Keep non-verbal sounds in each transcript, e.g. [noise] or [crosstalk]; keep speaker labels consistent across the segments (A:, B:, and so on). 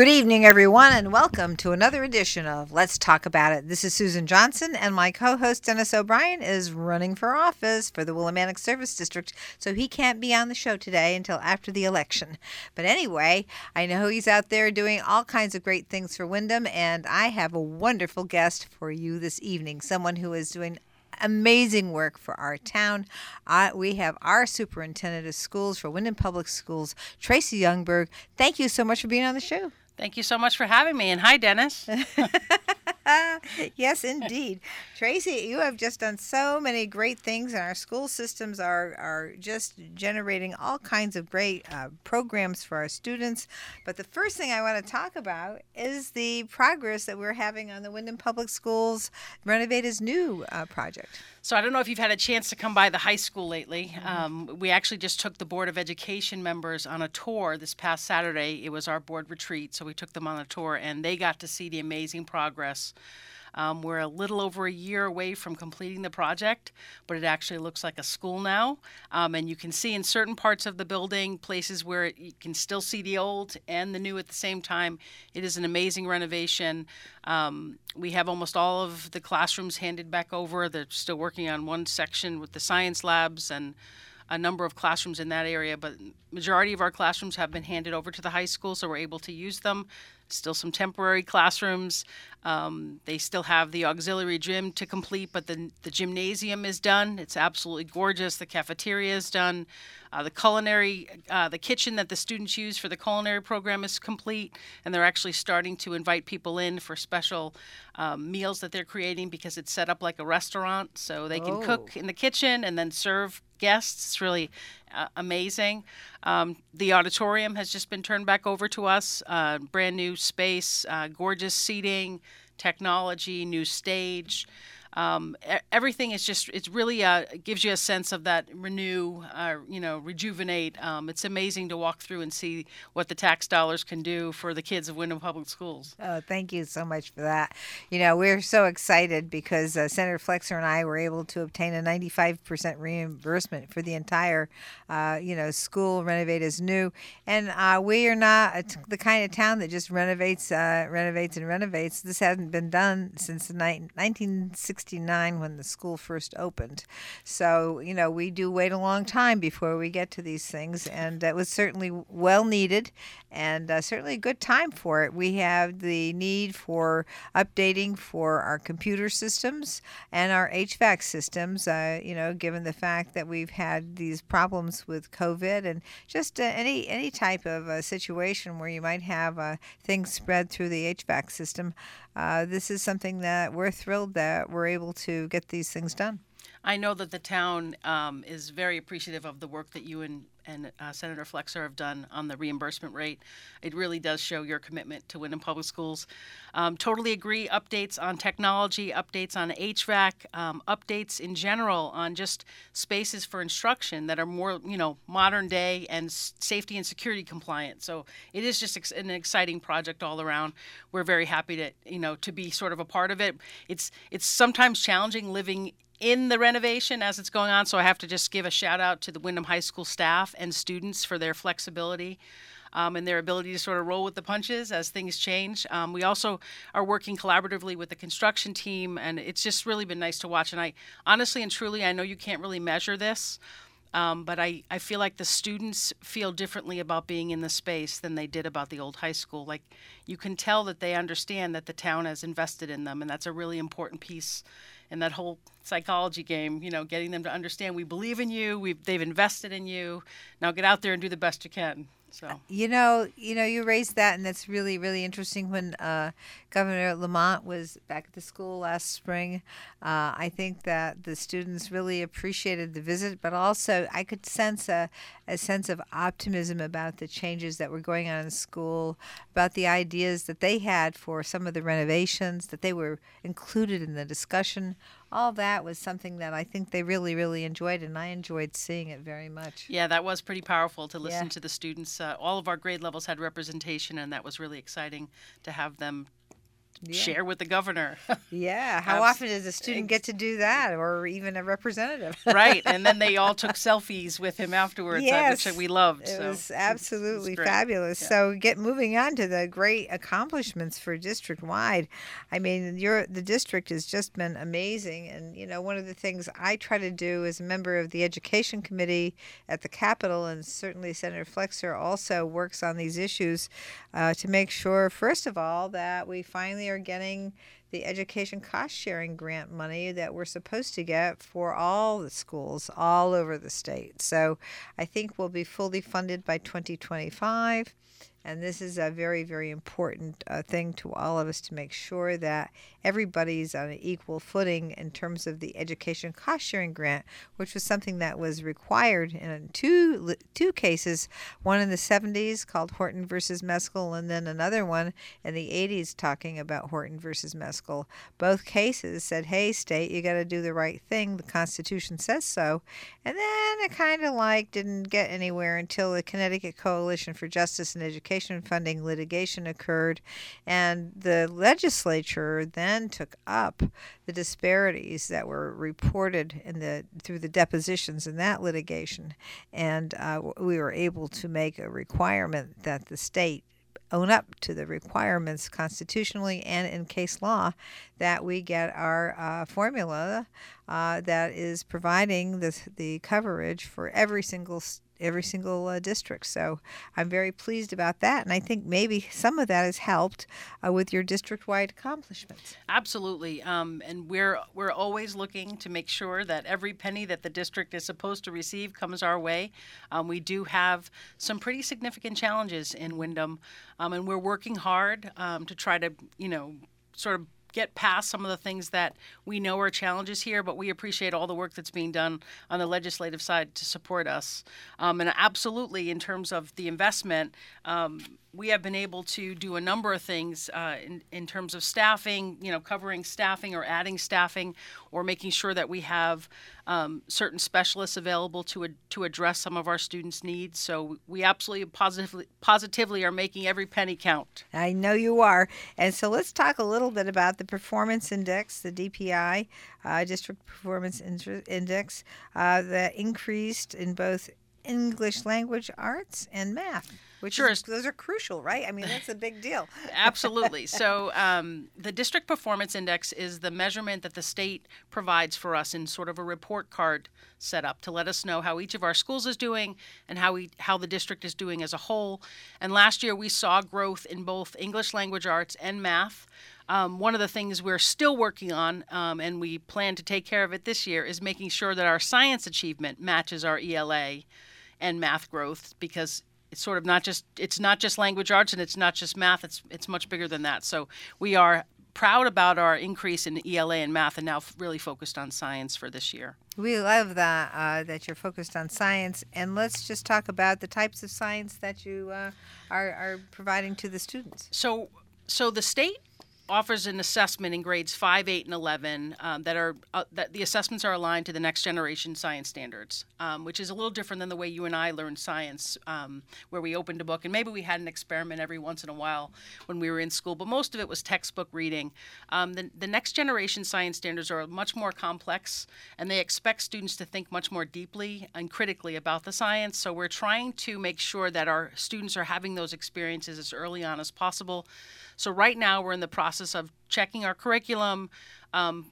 A: Good evening, everyone, and welcome to another edition of Let's Talk About It. This is Susan Johnson, and my co host Dennis O'Brien is running for office for the Willimantic Service District, so he can't be on the show today until after the election. But anyway, I know he's out there doing all kinds of great things for Windham, and I have a wonderful guest for you this evening someone who is doing amazing work for our town. Uh, we have our superintendent of schools for Windham Public Schools, Tracy Youngberg. Thank you so much for being on the show.
B: Thank you so much for having me. And hi, Dennis. [laughs]
A: yes, indeed. Tracy, you have just done so many great things, and our school systems are, are just generating all kinds of great uh, programs for our students. But the first thing I want to talk about is the progress that we're having on the Windham Public Schools Renovate as New uh, project.
B: So I don't know if you've had a chance to come by the high school lately. Um, we actually just took the Board of Education members on a tour this past Saturday. It was our board retreat, so we took them on a tour, and they got to see the amazing progress um, we're a little over a year away from completing the project, but it actually looks like a school now. Um, and you can see in certain parts of the building places where it, you can still see the old and the new at the same time. It is an amazing renovation. Um, we have almost all of the classrooms handed back over. They're still working on one section with the science labs and a number of classrooms in that area, but majority of our classrooms have been handed over to the high school, so we're able to use them still some temporary classrooms. Um, they still have the auxiliary gym to complete, but the, the gymnasium is done. It's absolutely gorgeous. The cafeteria is done. Uh, the culinary, uh, the kitchen that the students use for the culinary program is complete, and they're actually starting to invite people in for special um, meals that they're creating because it's set up like a restaurant, so they can oh. cook in the kitchen and then serve guests. It's really uh, amazing. Um, the auditorium has just been turned back over to us. Uh, brand new space, uh, gorgeous seating, technology, new stage um, everything is just it's really uh, gives you a sense of that renew uh, you know rejuvenate. Um, it's amazing to walk through and see what the tax dollars can do for the kids of Windham Public Schools.
A: Oh thank you so much for that. You know we're so excited because uh, Senator Flexer and I were able to obtain a 95% reimbursement for the entire uh, you know school renovate as new. And uh, we are not the kind of town that just renovates uh, renovates and renovates. This hasn't been done since the ni- 1960 1969 when the school first opened. So, you know, we do wait a long time before we get to these things, and that was certainly well needed and uh, certainly a good time for it. We have the need for updating for our computer systems and our HVAC systems, uh, you know, given the fact that we've had these problems with COVID and just uh, any, any type of uh, situation where you might have uh, things spread through the HVAC system. Uh, this is something that we're thrilled that we're able to get these things done.
B: I know that the town um, is very appreciative of the work that you and, and uh, Senator Flexer have done on the reimbursement rate. It really does show your commitment to Windham Public Schools. Um, totally agree. Updates on technology, updates on HVAC, um, updates in general on just spaces for instruction that are more, you know, modern day and safety and security compliant. So it is just ex- an exciting project all around. We're very happy to, you know, to be sort of a part of it. It's it's sometimes challenging living in the renovation as it's going on. So I have to just give a shout out to the Windham High School staff and students for their flexibility. Um, and their ability to sort of roll with the punches as things change. Um, we also are working collaboratively with the construction team, and it's just really been nice to watch. And I honestly and truly, I know you can't really measure this, um, but I, I feel like the students feel differently about being in the space than they did about the old high school. Like you can tell that they understand that the town has invested in them, and that's a really important piece in that whole psychology game. You know, getting them to understand we believe in you, we they've invested in you. Now get out there and do the best you can. So uh,
A: you know, you know, you raised that, and that's really, really interesting. When uh, Governor Lamont was back at the school last spring, uh, I think that the students really appreciated the visit, but also I could sense a, a sense of optimism about the changes that were going on in school, about the ideas that they had for some of the renovations that they were included in the discussion all that was something that I think they really, really enjoyed, and I enjoyed seeing it very much.
B: Yeah, that was pretty powerful to listen yeah. to the students. Uh, all of our grade levels had representation, and that was really exciting to have them share with the governor.
A: yeah. How often does a student get to do that, or even a representative? [laughs]
B: right, and then they all took [laughs] selfies with him afterwards, uh,
A: Yes.
B: which we loved.
A: It
B: so
A: was absolutely
B: it's great.
A: fabulous.
B: Yeah.
A: So, get moving on to the great accomplishments for district wide. I mean, your the district has just been amazing, and you know, one of the things I try to do as a member of the education committee at the Capitol, and certainly Senator Flexer also works on these issues uh, to make sure, first of all, that we finally are getting the education cost sharing grant money that we're supposed to get for all the schools all over the state. So I think we'll be fully funded by 2025. And this is a very, very important uh, thing to all of us to make sure that everybody's on an equal footing in terms of the education cost sharing grant, which was something that was required in two two cases, one in the 70s called Horton versus Meskill, and then another one in the 80s talking about Horton versus Meskill. Both cases said, "Hey, state, you got to do the right thing. The Constitution says so." And then it kind of like didn't get anywhere until the Connecticut Coalition for Justice and Education funding litigation occurred, and the legislature then took up the disparities that were reported in the through the depositions in that litigation, and uh, we were able to make a requirement that the state own up to the requirements constitutionally and in case law that we get our uh, formula uh, that is providing the, the coverage for every single every single uh, district. So I'm very pleased about that, and I think maybe some of that has helped uh, with your district-wide accomplishments.
B: Absolutely, um, and we're we're always looking to make sure that every penny that the district is supposed to receive comes our way. Um, we do have some pretty significant challenges in Windham, um, and we're working hard um, to try to you know sort of get past some of the things that we know are challenges here, but we appreciate all the work that's being done on the legislative side to support us. Um, and absolutely, in terms of the investment, um, we have been able to do a number of things uh, in, in terms of staffing, you know, covering staffing or adding staffing, or making sure that we have um, certain specialists available to ad- to address some of our students' needs. So we absolutely positively positively are making every penny count.
A: I know you are. And so let's talk a little bit about the performance index, the DPI, uh, District Performance Index, uh, that increased in both English language arts and math. Which
B: Sure.
A: is, those are crucial, right? I mean, that's a big deal. [laughs]
B: Absolutely. So, um, the District Performance Index is the measurement that the state provides for us in sort of a report card setup to let us know how each of our schools is doing and how we how the district is doing as a whole. And last year we saw growth in both English language arts and math. Um, one of the things we're still working on, um, and we plan to take care of it this year, is making sure that our science achievement matches our ELA and math growth because it's sort of not just it's not just language arts and it's not just math it's it's much bigger than that. So we are proud about our increase in ELA and math and now f- really focused on science for this year.
A: We love that uh, that you're focused on science, and let's just talk about the types of science that you uh, are, are providing to the students.
B: so so the state offers an assessment in grades 5 8 and 11 um, that are uh, that the assessments are aligned to the next generation science standards um, which is a little different than the way you and i learned science um, where we opened a book. And maybe we had an experiment every once in a while when we were in school but most of it was textbook reading. Um, the, the next generation science standards are much more complex and they expect students to think much more deeply and critically about the science. So we're trying to make sure that our students are having those experiences as early on as possible so right now we're in the process of checking our curriculum, um,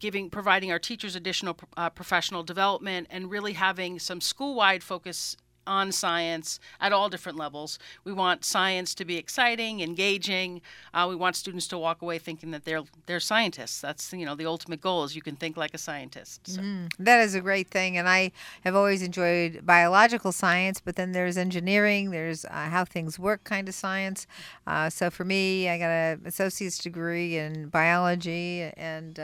B: giving, providing our teachers additional uh, professional development, and really having some school-wide focus on science at all different levels. We want science to be exciting, engaging. Uh, we want students to walk away thinking that they're they're scientists. That's you know the ultimate goal is you can think like a scientist. So.
A: That is a great thing, and I have always enjoyed biological science. But then there's engineering, there's uh, how things work kind of science. Uh, so for me, I got an associate's degree in biology and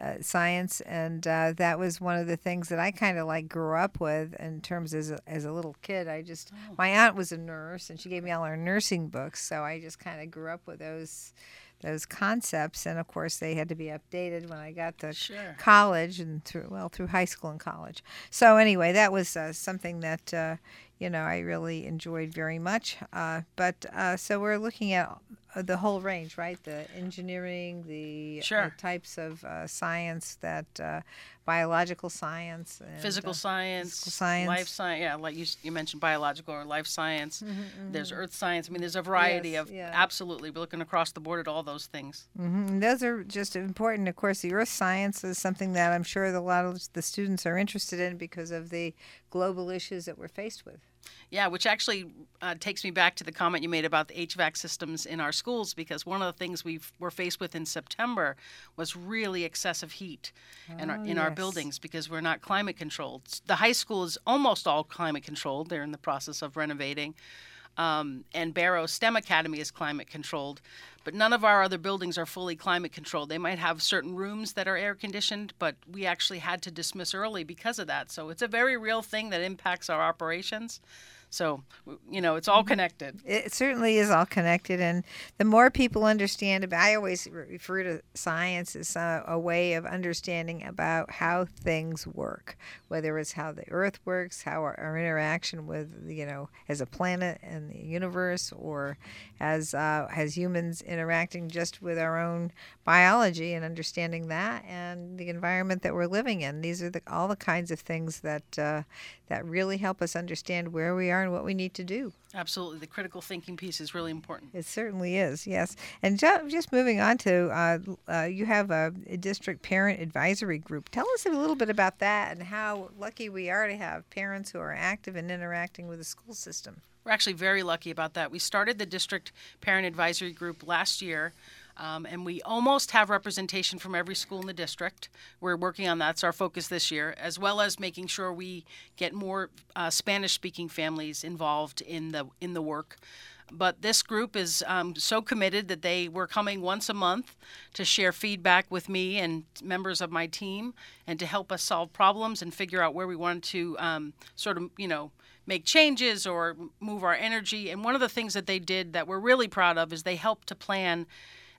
A: uh, science, and uh, that was one of the things that I kind of like grew up with in terms as a, as a little kid. I just my aunt was a nurse, and she gave me all her nursing books, so I just kind of grew up with those those concepts and of course they had to be updated when i got to
B: Sure.
A: college and through well through high school and college so anyway that was uh, something that uh, you know i really enjoyed very much uh, but uh, so we're looking at uh, the whole range, right? The engineering, the uh, types of uh, science that uh, biological science, and,
B: physical
A: uh,
B: science,
A: physical science.
B: life science. Yeah, like you, you mentioned biological or life science.
A: Mm-hmm,
B: There's earth science. I mean, there's a variety
A: Yes,
B: of
A: yeah.
B: absolutely. We're looking across the board at all those things.
A: Mhm, Those are just important. Of course, the earth science is something that I'm sure that a lot of the students are interested in because of the global issues that we're faced with.
B: Yeah, which actually uh, takes me back to the comment you made about the HVAC systems in our schools, because one of the things we were faced with in September was really excessive heat in, our,
A: Oh,
B: in our buildings because we're not climate controlled. The high school is almost all climate controlled. They're in the process of renovating. Um, and Barrows STEM Academy is climate controlled, but none of our other buildings are fully climate controlled. They might have certain rooms that are air conditioned, but we actually had to dismiss early because of that. So it's a very real thing that impacts our operations. So, you know, it's all connected.
A: It certainly is all connected, and the more people understand about, I always refer to science as a, a way of understanding about how things work, whether it's how the Earth works, how our, our interaction with, you know, as a planet and the universe, or as uh, as humans interacting just with our own biology and understanding that, and the environment that we're living in. These are the, all the kinds of things that uh, that really help us understand where we are and what we need to do.
B: Absolutely. The critical thinking piece is really important.
A: It certainly is, yes. And ju- just moving on to, uh, uh, you have a, a district parent advisory group. Tell us a little bit about that and how lucky we are to have parents who are active and interacting with the school system.
B: We're actually very lucky about that. We started the district parent advisory group last year, um, and we almost have representation from every school in the district. We're working on that. It's our focus this year, as well as making sure we get more uh, Spanish-speaking families involved in the in the work. But this group is um, so committed that they were coming once a month to share feedback with me and members of my team, and to help us solve problems and figure out where we wanted to um, sort of, you know, make changes or move our energy. And one of the things that they did that we're really proud of is they helped to plan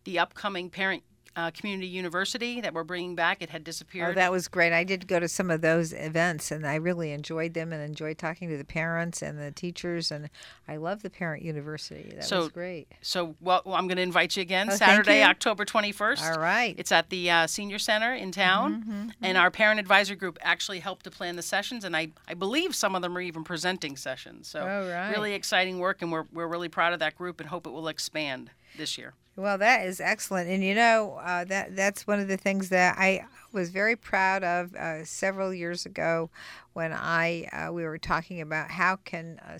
B: the upcoming parent uh, community university that we're bringing back. It had disappeared.
A: Oh, that was great. I did go to some of those events and I really enjoyed them and enjoyed talking to the parents and the teachers. And I love the parent university. That
B: So-
A: was great.
B: so, well, I'm going to invite you again
A: Oh,
B: Saturday,
A: you.
B: October 21st.
A: All right.
B: It's at the uh, senior center in town, and our parent advisory group actually helped to plan the sessions, and I, I believe some of them are even presenting sessions. So
A: Oh, right.
B: really exciting work, and we're we're really proud of that group, and hope it will expand this year.
A: Well, that is excellent, and you know uh, that that's one of the things that I was very proud of uh, several years ago when I uh, we were talking about how can uh,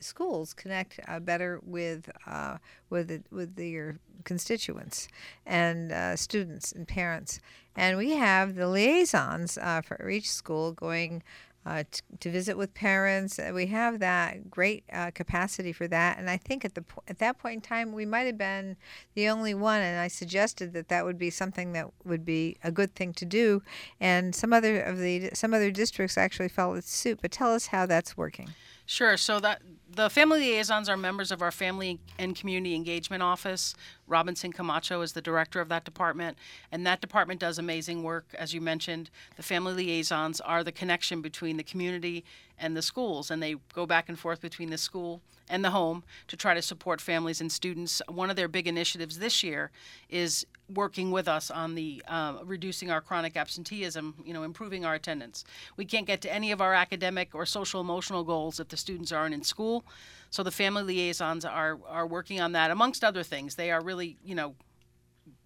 A: schools connect uh, better with uh, with the, with their constituents and students and parents, and we have the liaisons for each school going uh, t- to visit with parents. Uh, We have that great uh, capacity for that, and I think at the po- at that point in time we might have been the only one. And I suggested that that would be something that would be a good thing to do, and some other of the some other districts actually followed suit. But tell us how that's working.
B: Sure. So that the family liaisons are members of our family and community engagement office. Robinson Camacho is the director of that department, and that department does amazing work. As you mentioned, the family liaisons are the connection between the community and the schools, and they go back and forth between the school and the home to try to support families and students. One of their big initiatives this year is working with us on the uh, reducing our chronic absenteeism, you know, improving our attendance. We can't get to any of our academic or social emotional goals if the students aren't in school. So the family liaisons are are working on that amongst other things. They are really, you know,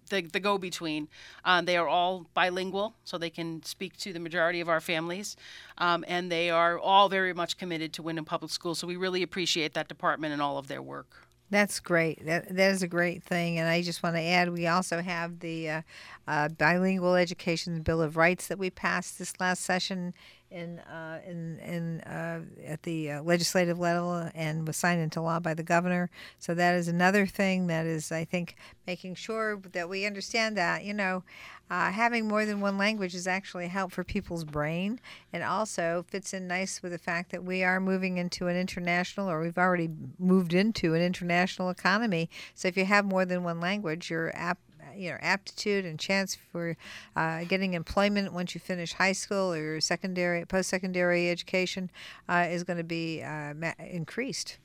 B: the, the go between. Uh, they are all bilingual, so they can speak to the majority of our families. Um, and they are all very much committed to Windham Public Schools. So we really appreciate that department and all of their work.
A: That's great. That that is a great thing, and I just want to add, we also have the uh, uh, bilingual education bill of rights that we passed this last session in uh, in in uh, at the uh, legislative level and was signed into law by the governor. So that is another thing that is, I think, making sure that we understand that you know. Uh, having more than one language is actually a help for people's brain and also fits in nice with the fact that we are moving into an international or we've already moved into an international economy. So if you have more than one language, your app you know aptitude and chance for uh, getting employment once you finish high school or secondary post-secondary education uh, is going to be uh, increased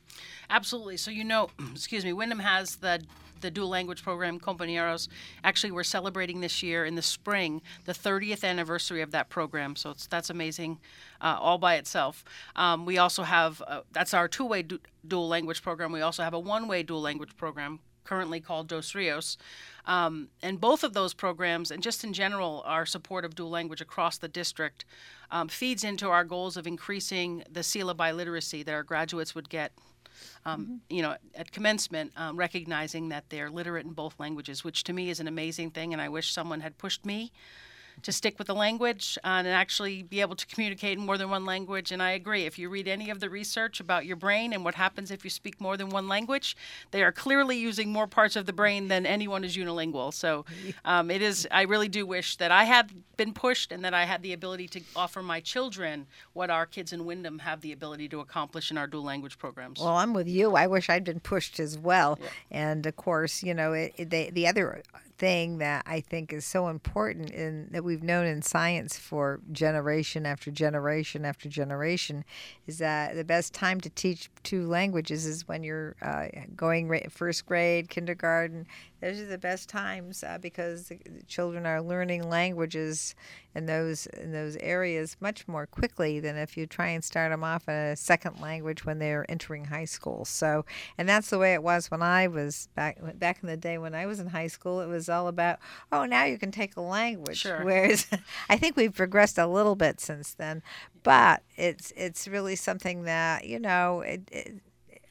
B: Absolutely. So you know, [clears throat] excuse me, Windham has the the dual language program, Compañeros. Actually, we're celebrating this year in the spring the 30th anniversary of that program. So that's amazing, uh, all by itself. Um, we also have uh, that's our two-way du- dual language program. We also have a one-way dual language program currently called Dos Rios. Um, and both of those programs, and just in general, our support of dual language across the district, um, feeds into our goals of increasing the seal of biliteracy that our graduates would get um, mm-hmm. you know, at commencement, um, recognizing that they're literate in both languages, which to me is an amazing thing. And I wish someone had pushed me to stick with the language uh, and actually be able to communicate in more than one language. And I agree. If you read any of the research about your brain and what happens if you speak more than one language, they are clearly using more parts of the brain than anyone is unilingual. So um, it is. I really do wish that I had been pushed and that I had the ability to offer my children what our kids in Windham have the ability to accomplish in our dual language programs.
A: Well, I'm with you. I wish I'd been pushed as well. Yeah. And of course, you know, it, it, they, the other thing that I think is so important and that we've known in science for generation after generation after generation is that the best time to teach two languages is when you're uh, going first grade, kindergarten, those are the best times uh, because the children are learning languages in those in those areas much more quickly than if you try and start them off in a second language when they're entering high school. So, and that's the way it was when I was back back in the day when I was in high school. It was all about oh now you can take a language.
B: Sure.
A: Whereas [laughs] I think we've progressed a little bit since then, but it's it's really something that you know it, it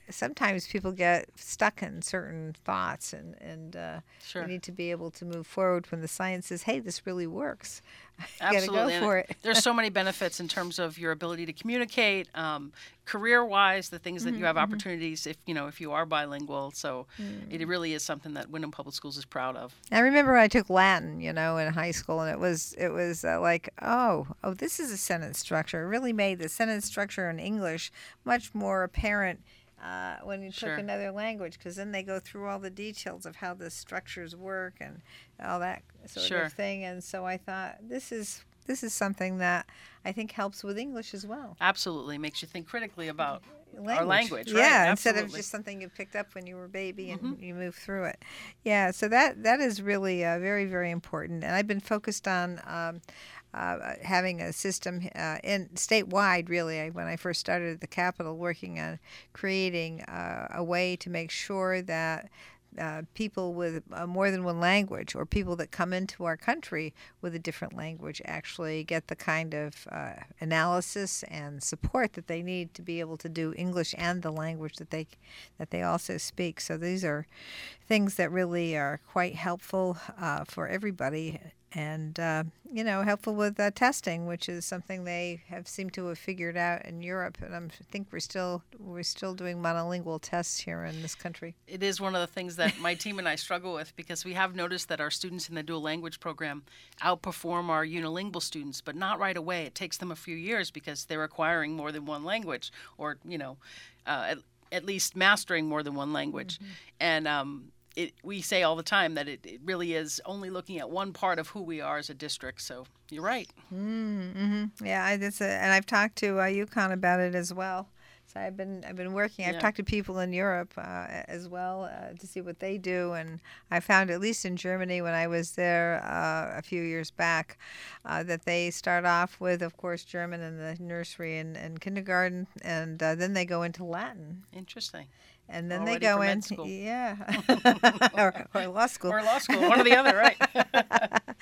A: sometimes people get stuck in certain thoughts and and uh,
B: sure.
A: you need to be able to move forward when the science says hey this really works [laughs]
B: Absolutely.
A: go for it
B: there's so [laughs] many benefits in terms of your ability to communicate um, career wise the things that mm-hmm, you have mm-hmm. opportunities if you know if you are bilingual so mm. it really is something that Windham Public Schools is proud of
A: I remember I took Latin you know in high school and it was it was uh, like oh oh this is a sentence structure it really made the sentence structure in English much more apparent uh, when you
B: sure.
A: took another language because then they go through all the details of how the structures work and all that sort
B: sure.
A: of thing. And so I thought this is this is something that I think helps with English as well.
B: Absolutely, makes you think critically about
A: language.
B: our language.
A: Yeah,
B: right?
A: instead of just something you picked up when you were a baby and
B: mm-hmm.
A: you move through it. Yeah, so that that is really uh, very very important. And I've been focused on. Um, uh, having a system uh, in statewide, really, when I first started at the Capitol, working on creating uh, a way to make sure that uh, people with uh, more than one language or people that come into our country with a different language actually get the kind of analysis and support that they need to be able to do English and the language that they that they also speak. So these are things that really are quite helpful for everybody and uh, you know helpful with uh, testing, which is something they have seemed to have figured out in Europe. And I'm, I think we're still we're still doing monolingual tests here in this country.
B: It is one of the things that my team and I struggle with because we have noticed that our students in the dual language program outperform our unilingual students, but not right away. It takes them a few years because they're acquiring more than one language, or you know. Uh, at, at least mastering more than one language, mm-hmm. and um, it, we say all the time that it, it, really is only looking at one part of who we are as a district. So you're right.
A: Mm-hmm. Yeah, I, a, and I've talked to uh, UConn about it as well. So I've been I've been working. I've talked to people in Europe uh, as well uh, to see what they do, and I found at least in Germany when I was there uh, a few years back uh, that they start off with, of course, German in the nursery and, and kindergarten, and uh, then they go into Latin.
B: Interesting
A: and then
B: Already
A: they go
B: in,
A: yeah, [laughs] [laughs] or, or, law school,
B: or law school, one or the other, right?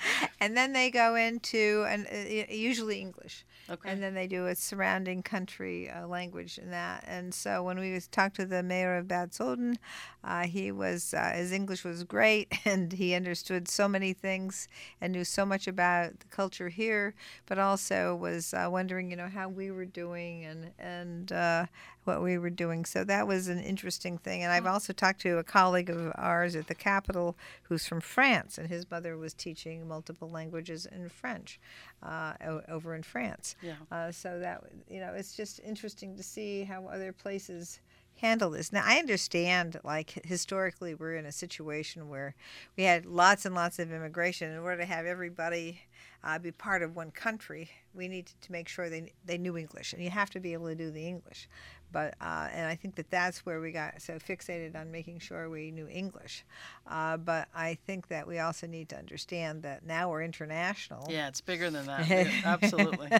B: [laughs]
A: and then they go into and uh, usually English.
B: Okay.
A: And then they do a surrounding country uh, language in that. And so when we talked to the mayor of Bad Soden, uh, he was uh, his English was great, and he understood so many things and knew so much about the culture here, but also was uh, wondering, you know, how we were doing and and uh, what we were doing. So that was an interesting thing. And I've also talked to a colleague of ours at the Capitol who's from France, and his mother was teaching multiple languages in French uh, over in France.
B: Yeah.
A: Uh, so that you know, it's just interesting to see how other places handle this. Now, I understand, like, historically, we're in a situation where we had lots and lots of immigration. In order to have everybody uh, be part of one country, we needed to make sure they, they knew English, and you have to be able to do the English. But uh, and I think that that's where we got so fixated on making sure we knew English. Uh, but I think that we also need to understand that now we're international.
B: Yeah, it's bigger than that. [laughs] Yeah, absolutely.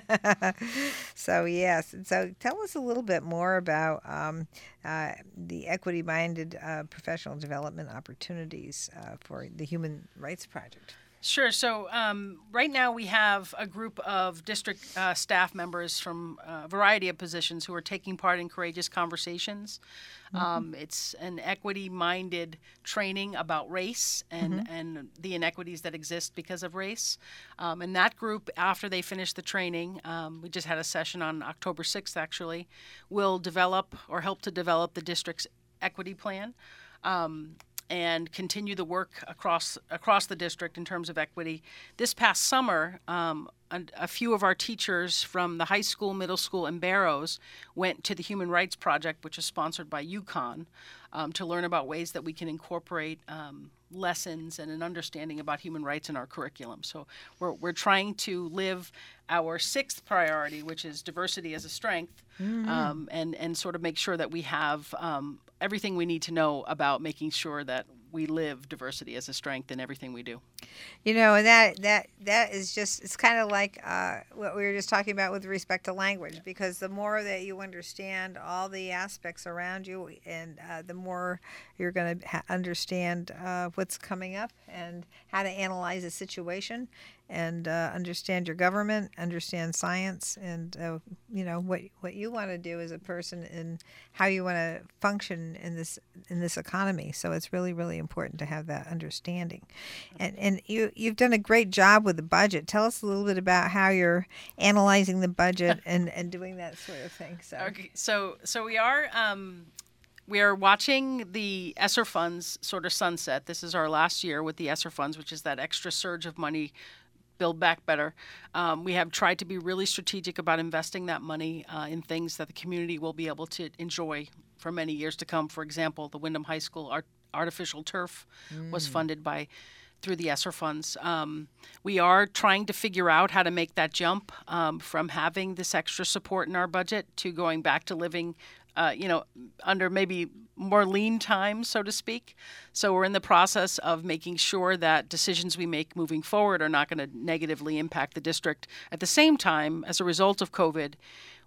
B: [laughs]
A: so yes, so tell us a little bit more about um, uh, the equity-minded uh, professional development opportunities uh, for the Human Rights Project.
B: Sure. So um, right now we have a group of district uh, staff members from a variety of positions who are taking part in courageous conversations. Mm-hmm. Um, it's an equity-minded training about race and mm-hmm. and the inequities that exist because of race. Um, and that group, after they finish the training, um, we just had a session on October sixth. Actually, will develop or help to develop the district's equity plan. Um, and continue the work across across the district in terms of equity. This past summer, um, a, a, few of our teachers from the high school, middle school, and Barrows went to the Human Rights Project, which is sponsored by UConn, um, to learn about ways that we can incorporate um, lessons and an understanding about human rights in our curriculum. So we're, we're trying to live our sixth priority, which is diversity as a strength, mm-hmm. um, and and sort of make sure that we have um, everything we need to know about making sure that we live diversity as a strength in everything we do.
A: You know, and that that that is just it's kind of like uh, what we were just talking about with respect to language, because the more that you understand all the aspects around you, and uh, the more you're going to ha- understand uh, what's coming up and how to analyze a situation, and uh, understand your government, understand science, and uh, you know what what you want to do as a person and how you want to function in this in this economy. So it's really really important to have that understanding. And and you you've done a great job with the budget. Tell us a little bit about how you're analyzing the budget [laughs] and and doing that sort of thing. So
B: okay, so so we are. Um, we are watching the ESSER funds sort of sunset. This is our last year with the ESSER funds, which is that extra surge of money Build Back Better. Um, we have tried to be really strategic about investing that money uh, in things that the community will be able to enjoy for many years to come. For example, the Windham High School art, artificial turf mm. was funded by through the ESSER funds. Um, we are trying to figure out how to make that jump um, from having this extra support in our budget to going back to living uh, you know, under maybe more lean time, so to speak. So we're in the process of making sure that decisions we make moving forward are not going to negatively impact the district. At the same time, as a result of COVID,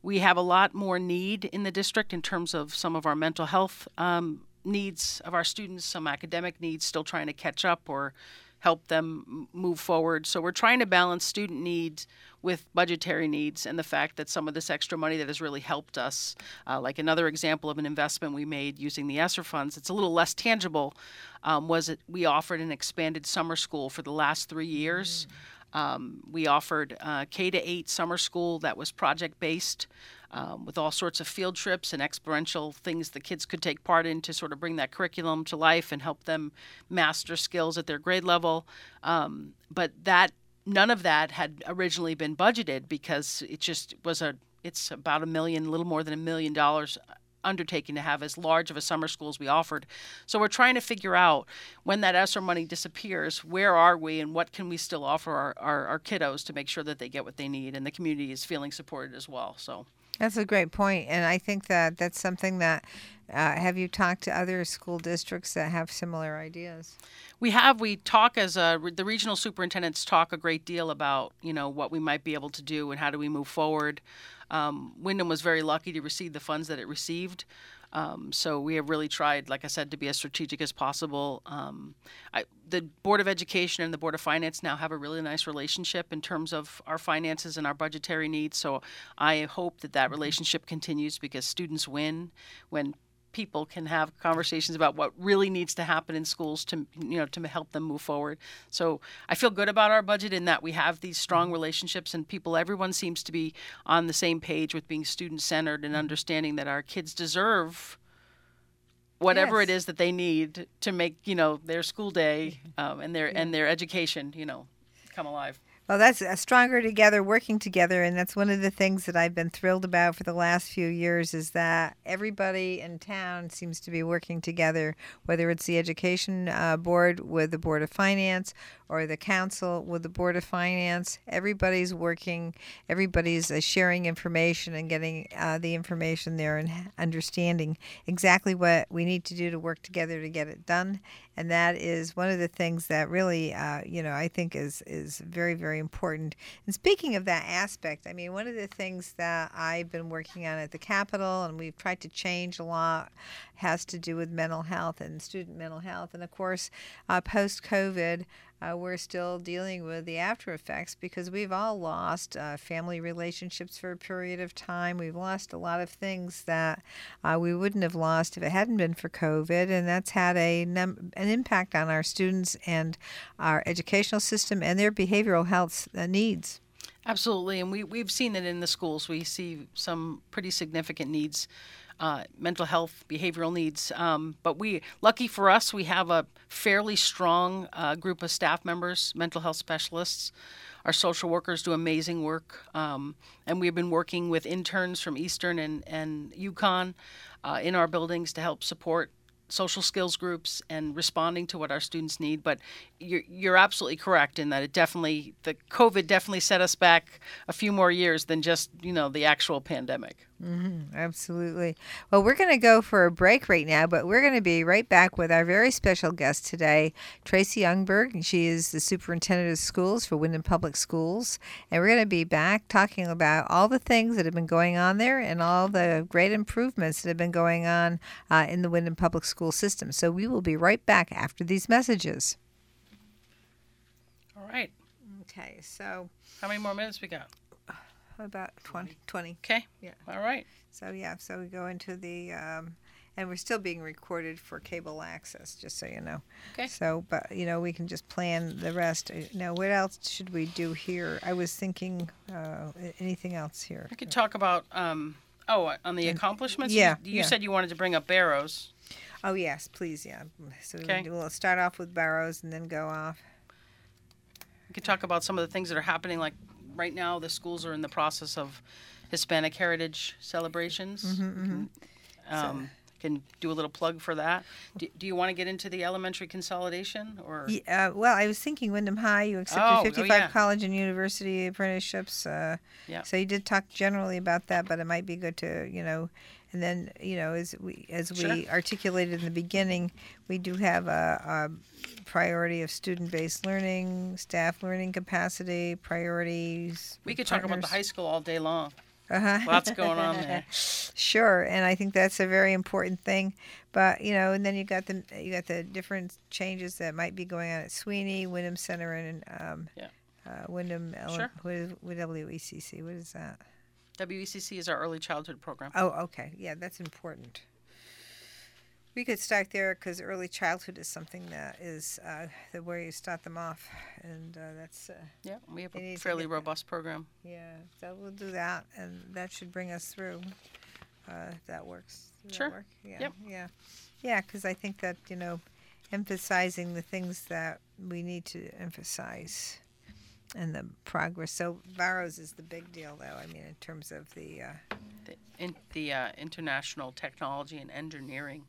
B: we have a lot more need in the district in terms of some of our mental health um, needs of our students, some academic needs still trying to catch up or help them move forward. So we're trying to balance student needs with budgetary needs and the fact that some of this extra money that has really helped us, uh, like another example of an investment we made using the ESSER funds, it's a little less tangible, um, was that we offered an expanded summer school for the last three years. Mm. Um, we offered uh, K to 8 summer school that was project based um, with all sorts of field trips and experiential things the kids could take part in to sort of bring that curriculum to life and help them master skills at their grade level. Um, but that none of that had originally been budgeted because it just was a it's about a million, a little more than a million dollars undertaking to have as large of a summer school as we offered. So we're trying to figure out when that ESSER money disappears, where are we and what can we still offer our, our, our, kiddos to make sure that they get what they need and the community is feeling supported as well. So
A: that's a great point, and I think that that's something that. Uh, have you talked to other school districts that have similar ideas?
B: We have. We talk as a, the regional superintendents talk a great deal about you know what we might be able to do and how do we move forward. Um, Windham was very lucky to receive the funds that it received. Um, so we have really tried, like I said, to be as strategic as possible. Um, I, the Board of Education and the Board of Finance now have a really nice relationship in terms of our finances and our budgetary needs. So I hope that that mm-hmm. relationship continues because students win when people can have conversations about what really needs to happen in schools to you know to help them move forward. So I feel good about our budget in that we have these strong mm-hmm. relationships and people everyone seems to be on the same page with being student centered and mm-hmm. understanding that our kids deserve whatever yes. it is that they need to make you know their school day mm-hmm. um, and their and their education you know come alive.
A: Well, that's uh, stronger together, working together, and that's one of the things that I've been thrilled about for the last few years. Is that everybody in town seems to be working together, whether it's the education uh, board with the board of finance or the council with the board of finance. Everybody's working. Everybody's uh, sharing information and getting uh, the information there and understanding exactly what we need to do to work together to get it done. And that is one of the things that really, uh, you know, I think is is very very important. And speaking of that aspect, I mean, one of the things that I've been working on at the Capitol and we've tried to change a lot has to do with mental health and student mental health. And of course, uh, post COVID, uh, we're still dealing with the after effects because we've all lost uh, family relationships for a period of time. We've lost a lot of things that uh, we wouldn't have lost if it hadn't been for COVID, and that's had a num- an impact on our students and our educational system and their behavioral health uh, needs.
B: Absolutely, and we we've seen it in the schools. We see some pretty significant needs uh, mental health, behavioral needs. Um, but we, lucky for us, we have a fairly strong uh, group of staff members, mental health specialists. Our social workers do amazing work, um, and we've been working with interns from Eastern and and UConn uh, in our buildings to help support social skills groups and responding to what our students need. But you're, you're absolutely correct in that it definitely, the COVID definitely set us back a few more years than just, you know, the actual pandemic.
A: Mm-hmm, absolutely. Well, we're going to go for a break right now, but we're going to be right back with our very special guest today, Tracy Youngberg. And She is the superintendent of schools for Windham Public Schools. And we're going to be back talking about all the things that have been going on there and all the great improvements that have been going on uh, in the Windham Public School system. So we will be right back after these messages.
B: All right.
A: Okay, so.
B: How many more minutes we got?
A: About 20. 20.
B: Okay.
A: Yeah.
B: All right.
A: So, yeah, so we go into the, um, and we're still being recorded for cable access, just so you know.
B: Okay.
A: So, but, you know, we can just plan the rest. Uh, now, what else should we do here? I was thinking uh, anything else here.
B: We could talk about, um, oh, on the accomplishments?
A: yeah,
B: You, you
A: yeah.
B: said you wanted to bring up Barrows.
A: Oh, yes, please, yeah. So
B: Okay.
A: we'll start off with Barrows and then go off.
B: We could talk about some of the things that are happening. Like right now, the schools are in the process of Hispanic Heritage celebrations.
A: Mm-hmm,
B: Um, can do a little plug for that. Do, do you want to get into the elementary consolidation or?
A: Yeah, uh, well, I was thinking Windham High. You accepted
B: Oh, oh,
A: 55
B: yeah.
A: college and university apprenticeships. Uh,
B: Yeah.
A: So you did talk generally about that, but it might be good to, you know, and then you know, as we as we
B: Sure.
A: articulated in the beginning, we do have a, a priority of student-based learning, staff learning capacity, priorities.
B: We could talk about the high school all day long.
A: Uh-huh.
B: Lots going on there. [laughs]
A: Sure, and I think that's a very important thing. But you know, and then you got the you got the different changes that might be going on at Sweeney, Windham Center, and um,
B: Yeah.
A: uh, Windham. Ele-
B: Sure.
A: What WECC? What is that?
B: WECC is our early childhood program.
A: Oh, okay. Yeah, that's important. We could start there because early childhood is something that is uh, the where you start them off, and uh, that's uh,
B: Yeah, we have a fairly
A: that.
B: robust program.
A: yeah. So we'll do that, and that should bring us through. Uh, that works. Does that
B: Sure.
A: work? Yeah.
B: Yep.
A: Yeah. Yeah, because I think that you know, emphasizing the things that we need to emphasize, and the progress. So Barrows is the big deal, though. I mean, in terms of the. Uh,
B: The, in, the uh, International Technology and Engineering,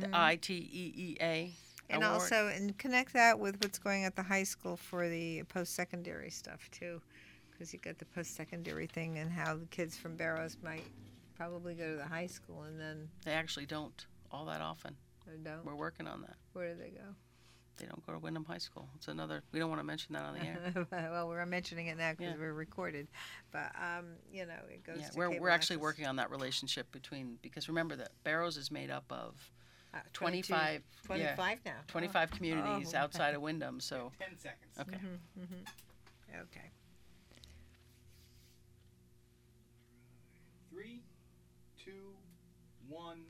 B: the ITEEA.
A: Mm-hmm. and
B: award.
A: also and connect that with what's going at the high school for the post-secondary stuff too because you got the post-secondary thing and how the kids from barrows might probably go to the high school and then
B: they actually don't all that often.
A: or don't
B: We're working on that.
A: where do they go
B: They don't go to Windham High School. It's another. We don't want to mention that on the air. [laughs]
A: well we're mentioning it now because
B: Yeah.
A: we're recorded but um, you know it goes
B: yeah,
A: to
B: we're we're actually
A: access.
B: working on that relationship between because remember that Barrows is made up of
A: Uh, 22
B: 25 yeah,
A: 25 now
B: 25 communities
A: Oh.
B: outside of Windham. So [laughs]
C: 10 seconds.
B: okay.
A: oh, okay
C: Three, two, one.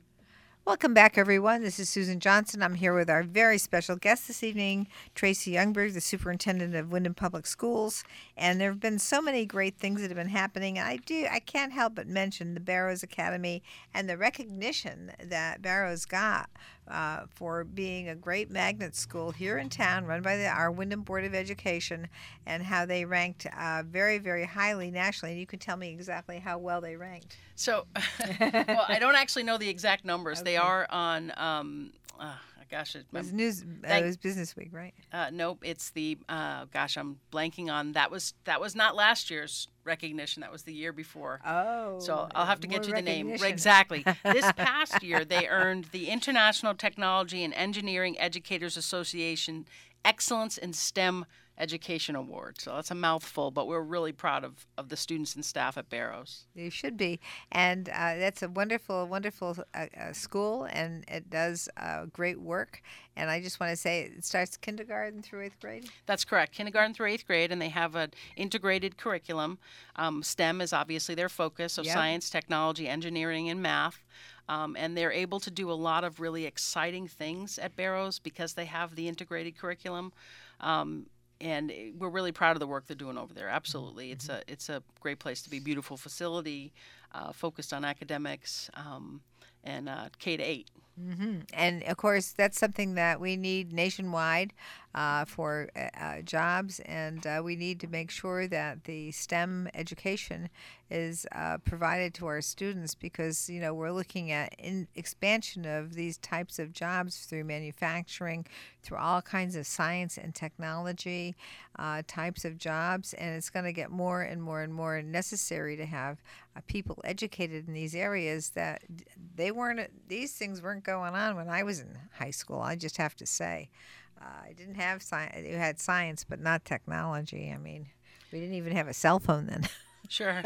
A: Welcome back, everyone. This is Susan Johnson. I'm here with our very special guest this evening, Tracy Youngberg, the superintendent of Windham Public Schools. And there have been so many great things that have been happening. I do, I can't help but mention the Barrows Academy and the recognition that Barrows got uh, for being a great magnet school here in town, run by the, our Windham Board of Education, and how they ranked uh, very, very highly nationally. And you can tell me exactly how well they ranked.
B: So, [laughs] well, I don't actually know the exact numbers. They are on. Um, uh, gosh, it,
A: was news. Uh, it was Business Week, right?
B: uh, nope. It's the. Uh, gosh, I'm blanking on that. Was that was not last year's recognition? That was the year before.
A: Oh.
B: So I'll have to get you the name. Exactly. This [laughs] past year, they earned the International Technology and Engineering Educators Association Excellence in STEM Education Award. So that's a mouthful, but we're really proud of, of the students and staff at Barrows.
A: You should be, and uh, that's a wonderful, wonderful uh, uh, school, and it does uh, great work. And I just want to say it starts kindergarten through eighth grade.
B: That's correct. Kindergarten through eighth grade, and they have an integrated curriculum. Um, STEM is obviously their focus, so
A: Yep.
B: science, technology, engineering, and math. Um, and they're able to do a lot of really exciting things at Barrows because they have the integrated curriculum. Um, and eh, we're really proud of the work they're doing over there. Absolutely, it's a it's a great place to be. Beautiful facility, uh, focused on academics, um, and uh, K to eight.
A: Hmm And of course, that's something that we need nationwide uh, for uh, uh, jobs, and uh, we need to make sure that the STEM education is uh, provided to our students because you know we're looking at expansion of these types of jobs through manufacturing, through all kinds of science and technology uh, types of jobs, and it's going to get more and more and more necessary to have people educated in these areas that they weren't these things weren't going on when I was in high school. I just have to say, uh, I didn't have science. You had science, but not technology. I mean, we didn't even have a cell phone then. [laughs]
B: Sure,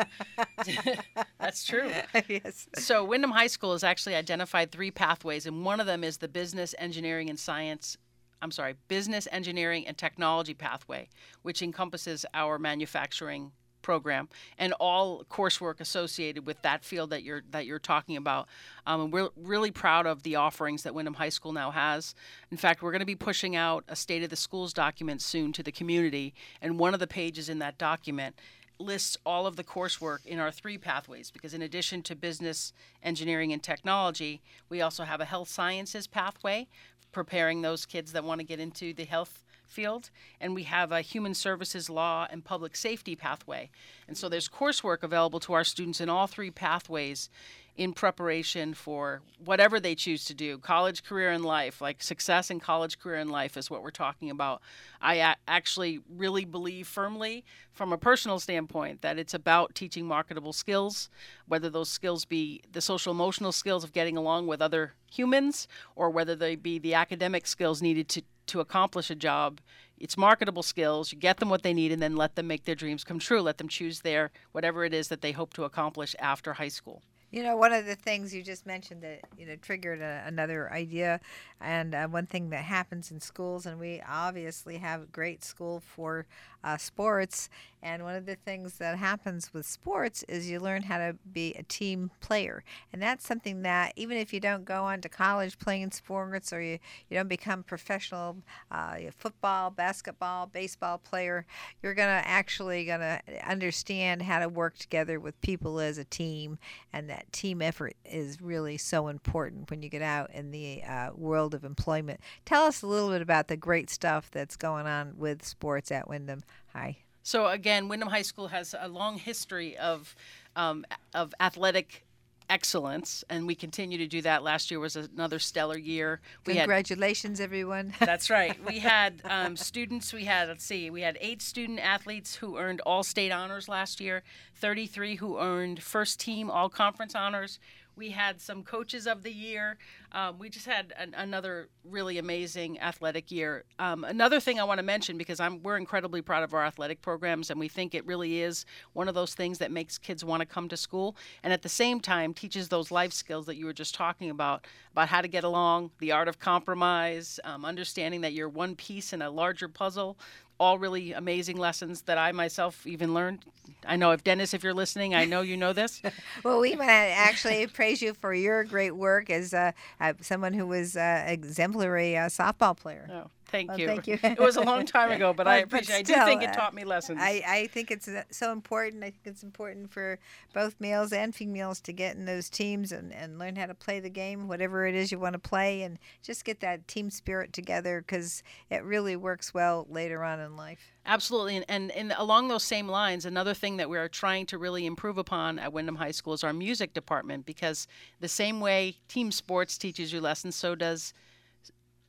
B: [laughs] that's true. [laughs]
A: yes.
B: So Windham High School has actually identified three pathways, and one of them is the business, engineering, and science. I'm sorry, business, engineering, and technology pathway, which encompasses our manufacturing program and all coursework associated with that field that you're that you're talking about. Um, and we're really proud of the offerings that Windham High School now has. In fact, we're going to be pushing out a state of the schools document soon to the community, and one of the pages in that document lists all of the coursework in our three pathways because in addition to business engineering and technology we also have a health sciences pathway preparing those kids that want to get into the health field and we have a human services law and public safety pathway. And so there's coursework available to our students in all three pathways in preparation for whatever they choose to do college career and life like success in college career and life is what we're talking about. I a- actually really believe firmly from a personal standpoint that it's about teaching marketable skills whether those skills be the social emotional skills of getting along with other humans or whether they be the academic skills needed to to accomplish a job it's marketable skills you get them what they need and then let them make their dreams come true let them choose their whatever it is that they hope to accomplish after high school
A: You know, one of the things you just mentioned that you know triggered a, another idea, and uh, one thing that happens in schools, and we obviously have a great school for uh, sports. And one of the things that happens with sports is you learn how to be a team player, and that's something that even if you don't go on to college playing sports or you, you don't become professional uh, football, basketball, baseball player, you're gonna actually gonna understand how to work together with people as a team, and that team effort is really so important when you get out in the uh, world of employment. Tell us a little bit about the great stuff that's going on with sports at Windham High.
B: So again, Windham High School has a long history of um, of athletic excellence, and we continue to do that. Last year was another stellar year. We had
A: Congratulations, everyone. [laughs]
B: that's right. [laughs] We had um, students. We had let's see. We had eight student athletes who earned all state honors last year. Thirty-three who earned first team all conference honors. We had some coaches of the year. Um, we just had an, another really amazing athletic year. Um, another thing I want to mention because I'm we're incredibly proud of our athletic programs and we think it really is one of those things that makes kids want to come to school and at the same time teaches those life skills that you were just talking about about how to get along, the art of compromise, um, understanding that you're one piece in a larger puzzle. All really amazing lessons that I myself even learned. I know if Dennis, if you're listening, I know you know this. [laughs]
A: Well, we want to actually praise you for your great work as uh, uh, someone who was uh, exemplary uh, softball player.
B: Oh, Thank
A: Well,
B: you.
A: thank you.
B: it was a long time ago, but I
A: But- but
B: appreciate. I do think it
A: uh,
B: taught me lessons.
A: I, I think it's uh, so important. I think it's important for both males and females to get in those teams and, and learn how to play the game, whatever it is you want to play, and just get that team spirit together because it really works well later on in life.
B: Absolutely, and, and and along those same lines, another thing that we are trying to really improve upon at Windham High School is our music department because the same way team sports teaches you lessons, so does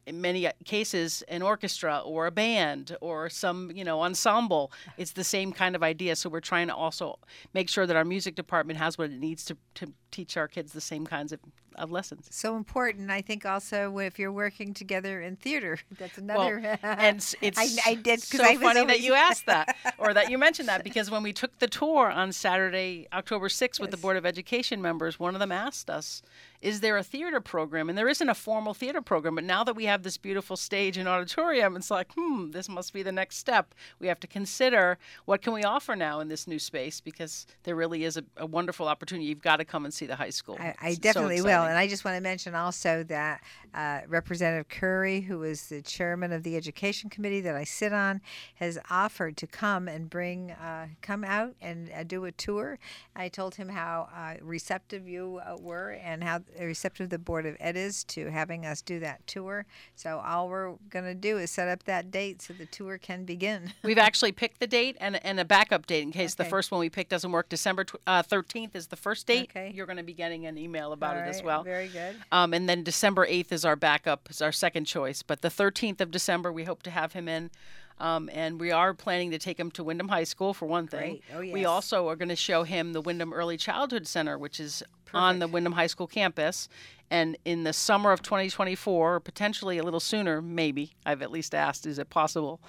B: in many uh, cases an orchestra or a band or some you know ensemble it's the same kind of idea so we're trying to also make sure that our music department has what it needs to, to teach our kids the same kinds of, of lessons
A: So important. I think also if you're working together in theater, [laughs] that's another.
B: and [laughs] it's
A: I, I did
B: so
A: I was
B: funny
A: always,
B: that you asked that [laughs] or that you mentioned that because when we took the tour on Saturday, October 6th with the Board of Education members, one of them asked us, "Is there a theater program?" And there isn't a formal theater program, but now that we have this beautiful stage and auditorium, it's like, "Hmm, this must be the next step. We have to consider what can we offer now in this new space because there really is a, a wonderful opportunity. You've got to come and see the high school."
A: I, I
B: It's so
A: definitely will. And I just want to mention also that uh, Representative Currey, who is the chairman of the Education Committee that I sit on, has offered to come and bring, uh, come out and uh, do a tour. I told him how uh, receptive you uh, were and how receptive the Board of Ed is to having us do that tour. So all we're going to do is set up that date so the tour can begin. [laughs]
B: We've actually picked the date and, and a backup date in case the first one we picked doesn't work. December tw- uh, 13th is the first date.
A: Okay.
B: You're going to be getting an email about
A: All
B: it as well.
A: Very good.
B: Um, and then December 8th is our backup, is our second choice. But the 13th of December, we hope to have him in. Um, and we are planning to take him to Windham High School for one thing.
A: Oh,
B: We also are going to show him the Windham Early Childhood Center, which is on the Windham High School campus. And in the summer of 2024, or potentially a little sooner, maybe, I've at least asked, is it possible?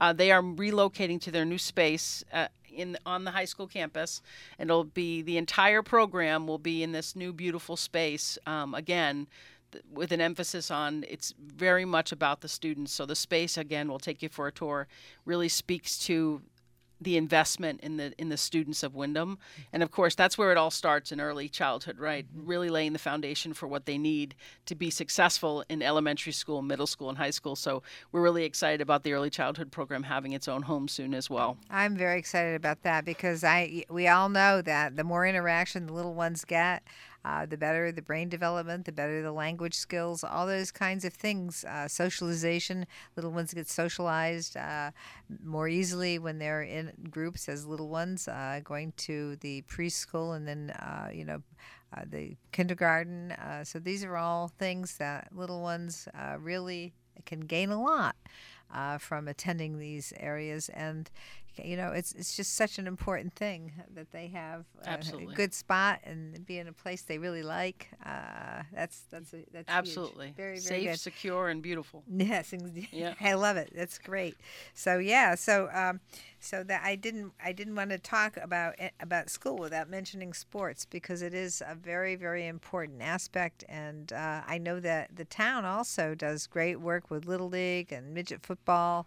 B: Uh, they are relocating to their new space uh, in on the high school campus, and it'll be the entire program will be in this new beautiful space. Um, again, with an emphasis on it's very much about the students. So the space again, we'll take you for a tour. Really speaks to the investment in the in the students of Windham, and of course that's where it all starts in early childhood, right? Mm-hmm. Really laying the foundation for what they need to be successful in elementary school, middle school, and high school. So we're really excited about the early childhood program having its own home soon as well.
A: I'm very excited about that because I we all know that the more interaction the little ones get, uh, the better the brain development, the better the language skills, all those kinds of things. Uh, socialization, little ones get socialized uh, more easily when they're in groups as little ones, uh, going to the preschool and then uh, you know. Uh, the kindergarten. So these are all things that little ones really can gain a lot uh, from attending these areas and you know it's it's just such an important thing that they have uh,
B: Absolutely.
A: a good spot and be in a place they really like uh, that's that's a, that's huge.
B: Absolutely,
A: very very
B: safe,
A: good
B: secure, and beautiful. [laughs]
A: Yes, [laughs]
B: Yeah.
A: I love it. That's great. So yeah, so um, so that I didn't I didn't want to talk about about school without mentioning sports because it is a very very important aspect, and uh, I know that the town also does great work with little league and midget football.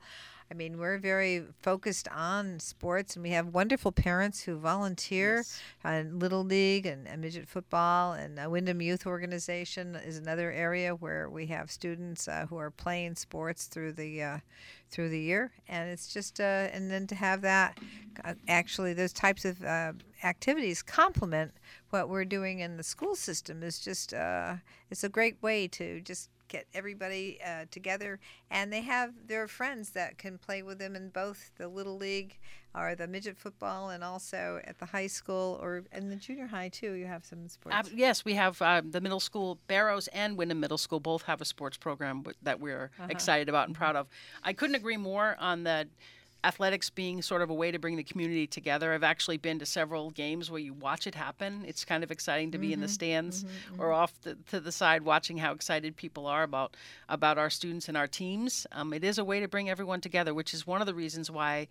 A: I mean, we're very focused on sports, and we have wonderful parents who volunteer
B: Yes.
A: on Little League and, and midget football, and uh, Windham Youth Organization is another area where we have students uh, who are playing sports through the uh, through the year, and it's just uh, and then to have that uh, actually those types of uh, activities complement what we're doing in the school system is just uh, it's a great way to just get everybody uh, together and they have their friends that can play with them in both the little league or the midget football and also at the high school or in the junior high too you have some sports
B: Ab- yes, we have uh, the middle school, Barrows and Windham Middle School both have a sports program that we're
A: Uh-huh.
B: excited about and proud of. I couldn't agree more on the athletics being sort of a way to bring the community together. I've actually been to several games where you watch it happen. It's kind of exciting to be
A: Mm-hmm.
B: in the stands or off the, to the side watching how excited people are about about our students and our teams. Um, it is a way to bring everyone together, which is one of the reasons why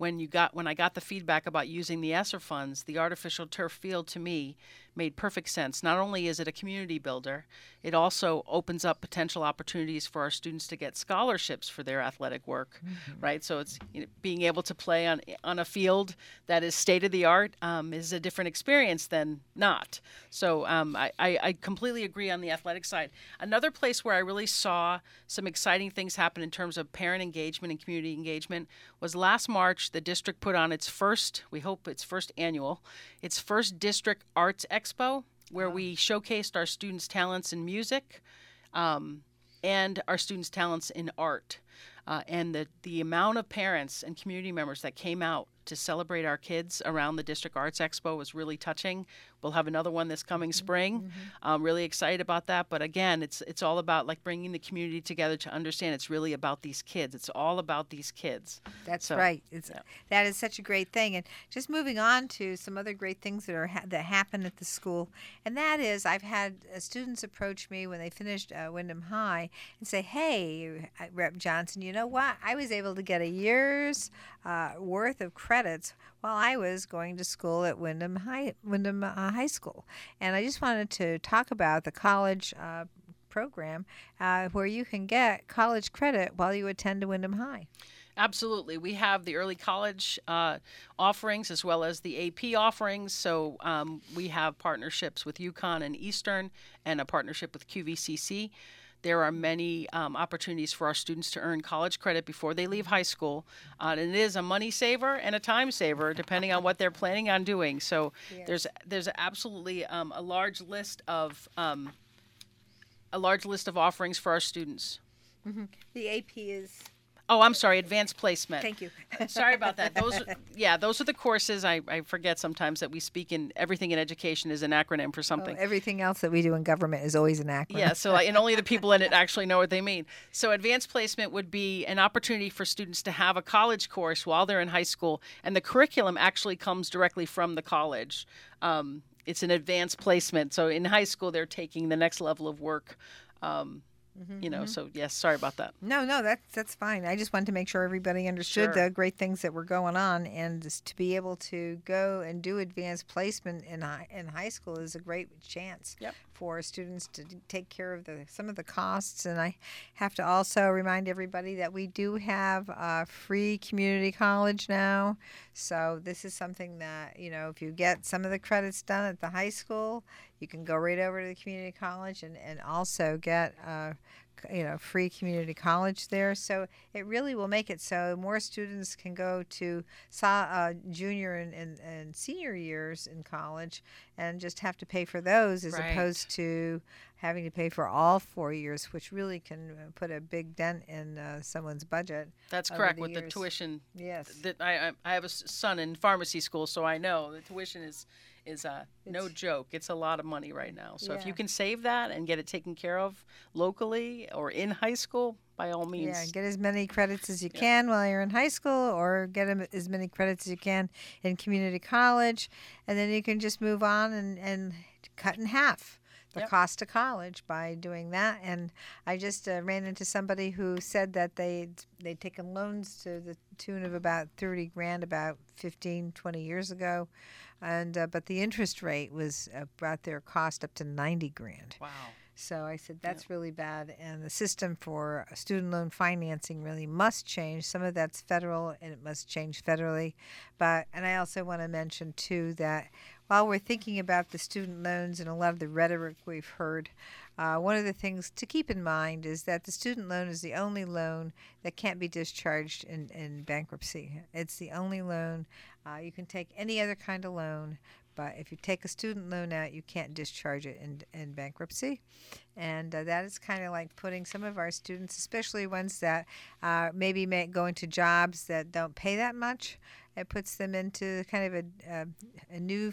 B: when you got when I got the feedback about using the ESSER funds, the artificial turf field to me made perfect sense. Not only is it a community builder, it also opens up potential opportunities for our students to get scholarships for their athletic work,
A: Mm-hmm.
B: right? So it's you know, being able to play on on a field that is state of the art um, is a different experience than not. So um, I, I, I completely agree on the athletic side. Another place where I really saw some exciting things happen in terms of parent engagement and community engagement was last March. The district put on its first, we hope its first annual, its first district arts expo, where we showcased our students' talents in music um, and our students' talents in art. Uh, and the, the amount of parents and community members that came out to celebrate our kids around the District Arts Expo was really touching. We'll have another one this coming spring. I'm really excited about that. But again, it's it's all about like bringing the community together to understand it's really about these kids. It's all about these kids.
A: That's
B: So,
A: right. It's
B: yeah.
A: that is such a great thing. And just moving on to some other great things that are that happen at the school, and that is I've had uh, students approach me when they finished uh, Windham High and say, "Hey, Rep Johnson, you know what? I was able to get a year's uh, worth of credits while I was going to school at Windham High Windham uh, High School, and I just wanted to talk about the college." Uh, program uh, where you can get college credit while you attend Windham High.
B: Absolutely. We have the early college uh, offerings as well as the AP offerings. So um, we have partnerships with UConn and Eastern and a partnership with QVCC. There are many um, opportunities for our students to earn college credit before they leave high school. Uh, and it is a money saver and a time saver, depending on what they're planning on doing. So there's there's absolutely um, a large list of um, a large list of offerings for our students.
A: The AP is.
B: Oh, I'm sorry, advanced placement.
A: Thank you. [laughs]
B: Sorry about that. Those, [laughs] yeah, those are the courses. I, I forget sometimes that we speak in everything in education is an acronym for something.
A: Everything else that we do in government is always an acronym.
B: Yeah, so like, and only the people in it [laughs] actually know what they mean. So advanced placement would be an opportunity for students to have a college course while they're in high school, and the curriculum actually comes directly from the college. Um, it's an advanced placement, so in high school they're taking the next level of work. Um, Mm-hmm, you know, mm-hmm. so yes, sorry about that.
A: No, no, that's that's fine. I just wanted to make sure everybody understood
B: Sure.
A: the great things that were going on, and to be able to go and do advanced placement in high, in high school is a great chance
B: Yep.
A: for students to take care of the some of the costs. And I have to also remind everybody that we do have a free community college now. So this is something that you know, if you get some of the credits done at the high school, you can go right over to the community college and and also get. C- you know free community college there so it really will make it so more students can go to uh, junior and, and, and senior years in college and just have to pay for those as
B: Right.
A: opposed to having to pay for all four years which really can uh, put a big dent in uh, someone's budget
B: That's correct
A: the
B: with the tuition
A: yes
B: that I I have a son in pharmacy school, so I know the tuition is is uh, no joke. It's a lot of money right now. So if you can save that and get it taken care of locally or in high school, by all means.
A: Yeah, get as many credits as you can while you're in high school, or get as many credits as you can in community college, and then you can just move on and, and cut in half the
B: Yep.
A: cost of college by doing that. And I just uh, ran into somebody who said that they they'd taken loans to the tune of about 30 grand about 15, 20 years ago, and uh, but the interest rate was uh, brought their cost up to 90 grand.
B: wow.
A: So I said that's really bad, and the system for student loan financing really must change. Some of that's federal, and it must change federally. But and I also want to mention too that while we're thinking about the student loans and a lot of the rhetoric we've heard, uh, one of the things to keep in mind is that the student loan is the only loan that can't be discharged in, in bankruptcy. It's the only loan. Uh, you can take any other kind of loan, but if you take a student loan out, you can't discharge it in, in bankruptcy. And uh, that is kind of like putting some of our students, especially ones that uh, maybe may go into jobs that don't pay that much, it puts them into kind of a, a, a new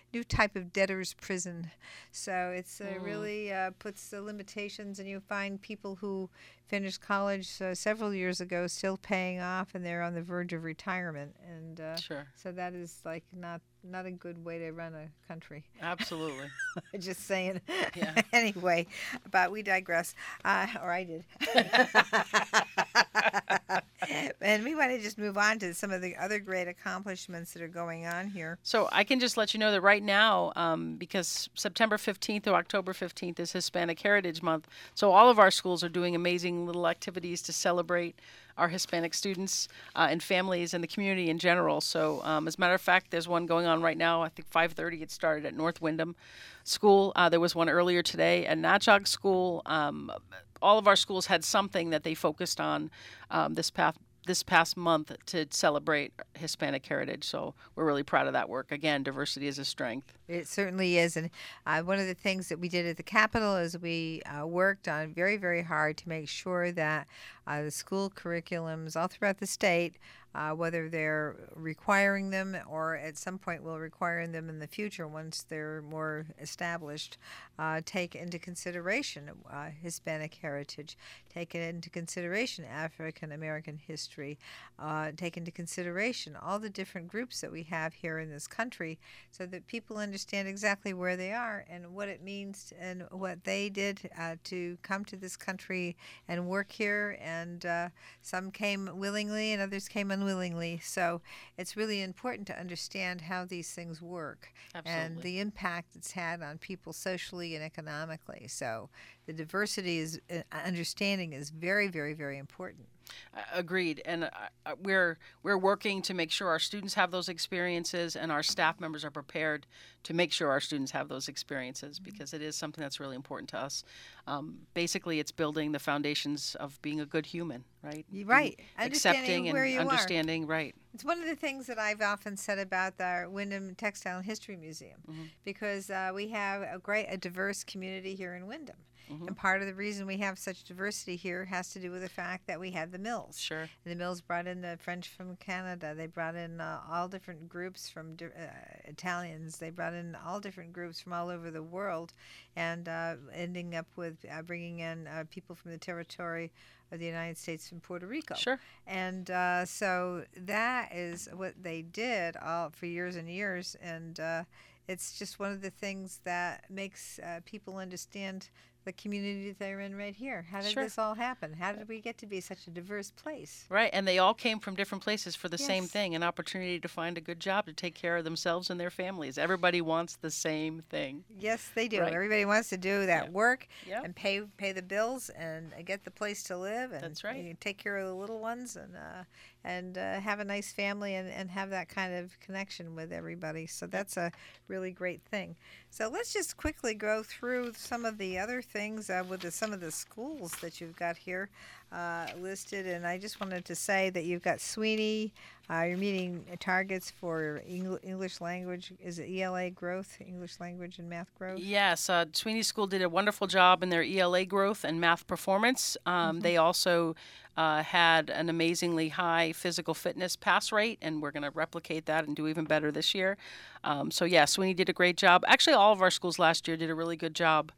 A: new type of debtor's prison. So it's uh, really uh, puts the limitations, and you find people who finished college uh, several years ago still paying off, and they're on the verge of retirement. And uh,
B: Sure.
A: so that is like not not a good way to run a country.
B: Absolutely. [laughs]
A: Just saying.
B: Yeah. [laughs]
A: anyway, but we digress. Uh, or I did. [laughs] and we want to just move on to some of the other great accomplishments that are going on here.
B: So I can just let you know that right now, um, because September 15th to October 15th is Hispanic Heritage Month, so all of our schools are doing amazing little activities to celebrate our Hispanic students uh, and families and the community in general. So, um, as a matter of fact, there's one going on right now. I think 5:30 it started at North Windham School. Uh, there was one earlier today at Natchaug School. Um, all of our schools had something that they focused on um, this past this past month to celebrate Hispanic heritage. So we're really proud of that work. Again, diversity is a strength.
A: It certainly is. And uh, one of the things that we did at the Capitol is we uh, worked on very, very hard to make sure that uh, the school curriculums all throughout the state uh, whether they're requiring them or at some point will require them in the future once they're more established, uh, take into consideration uh, Hispanic heritage, take into consideration African American history, uh, take into consideration all the different groups that we have here in this country so that people understand exactly where they are and what it means and what they did uh, to come to this country and work here. And uh, some came willingly and others came unwillingly. So it's really important to understand how these things work
B: Absolutely.
A: and the impact it's had on people socially and economically. So the diversity is uh, understanding is very, very, very important.
B: Agreed, and uh, uh, we're we're working to make sure our students have those experiences, and our staff members are prepared to make sure our students have those experiences
A: Mm-hmm.
B: because it is something that's really important to us. Um, basically, it's building the foundations of being a good human, right?
A: Right.
B: And accepting and
A: you are.
B: understanding, right?
A: It's one of the things that I've often said about the Windham Textile History Museum
B: Mm-hmm.
A: because uh, we have a great, a diverse community here in Windham.
B: Mm-hmm.
A: And part of the reason we have such diversity here has to do with the fact that we had the mills.
B: Sure.
A: And the mills brought in the French from Canada. They brought in uh, all different groups from di- uh, Italians. They brought in all different groups from all over the world, and uh, ending up with uh, bringing in uh, people from the territory of the United States and Puerto Rico.
B: Sure.
A: And uh, so that is what they did all for years and years, and uh, it's just one of the things that makes uh, people understand the community they're in right here. How did
B: Sure.
A: this all happen? How did we get to be such a diverse place?
B: Right, and they all came from different places for the same thing an opportunity to find a good job to take care of themselves and their families. Everybody wants the same thing.
A: Yes, they do.
B: Right.
A: Everybody wants to do that
B: Yeah.
A: work
B: Yep.
A: and pay pay the bills and get the place to live and
B: That's right.
A: you take care of the little ones and uh, and uh, have a nice family and, and have that kind of connection with everybody. So that's a really great thing. So let's just quickly go through some of the other things uh, with the, some of the schools that you've got here uh, listed. And I just wanted to say that you've got Sweeney. Uh, you're meeting targets for Engl- English language. Is it ELA growth, English language and math growth?
B: Yes, uh, Sweeney School did a wonderful job in their ELA growth and math performance. Um, They also uh, had an amazingly high physical fitness pass rate, and we're going to replicate that and do even better this year. Um, so, yeah, Sweeney did a great job. Actually, all of our schools last year did a really good job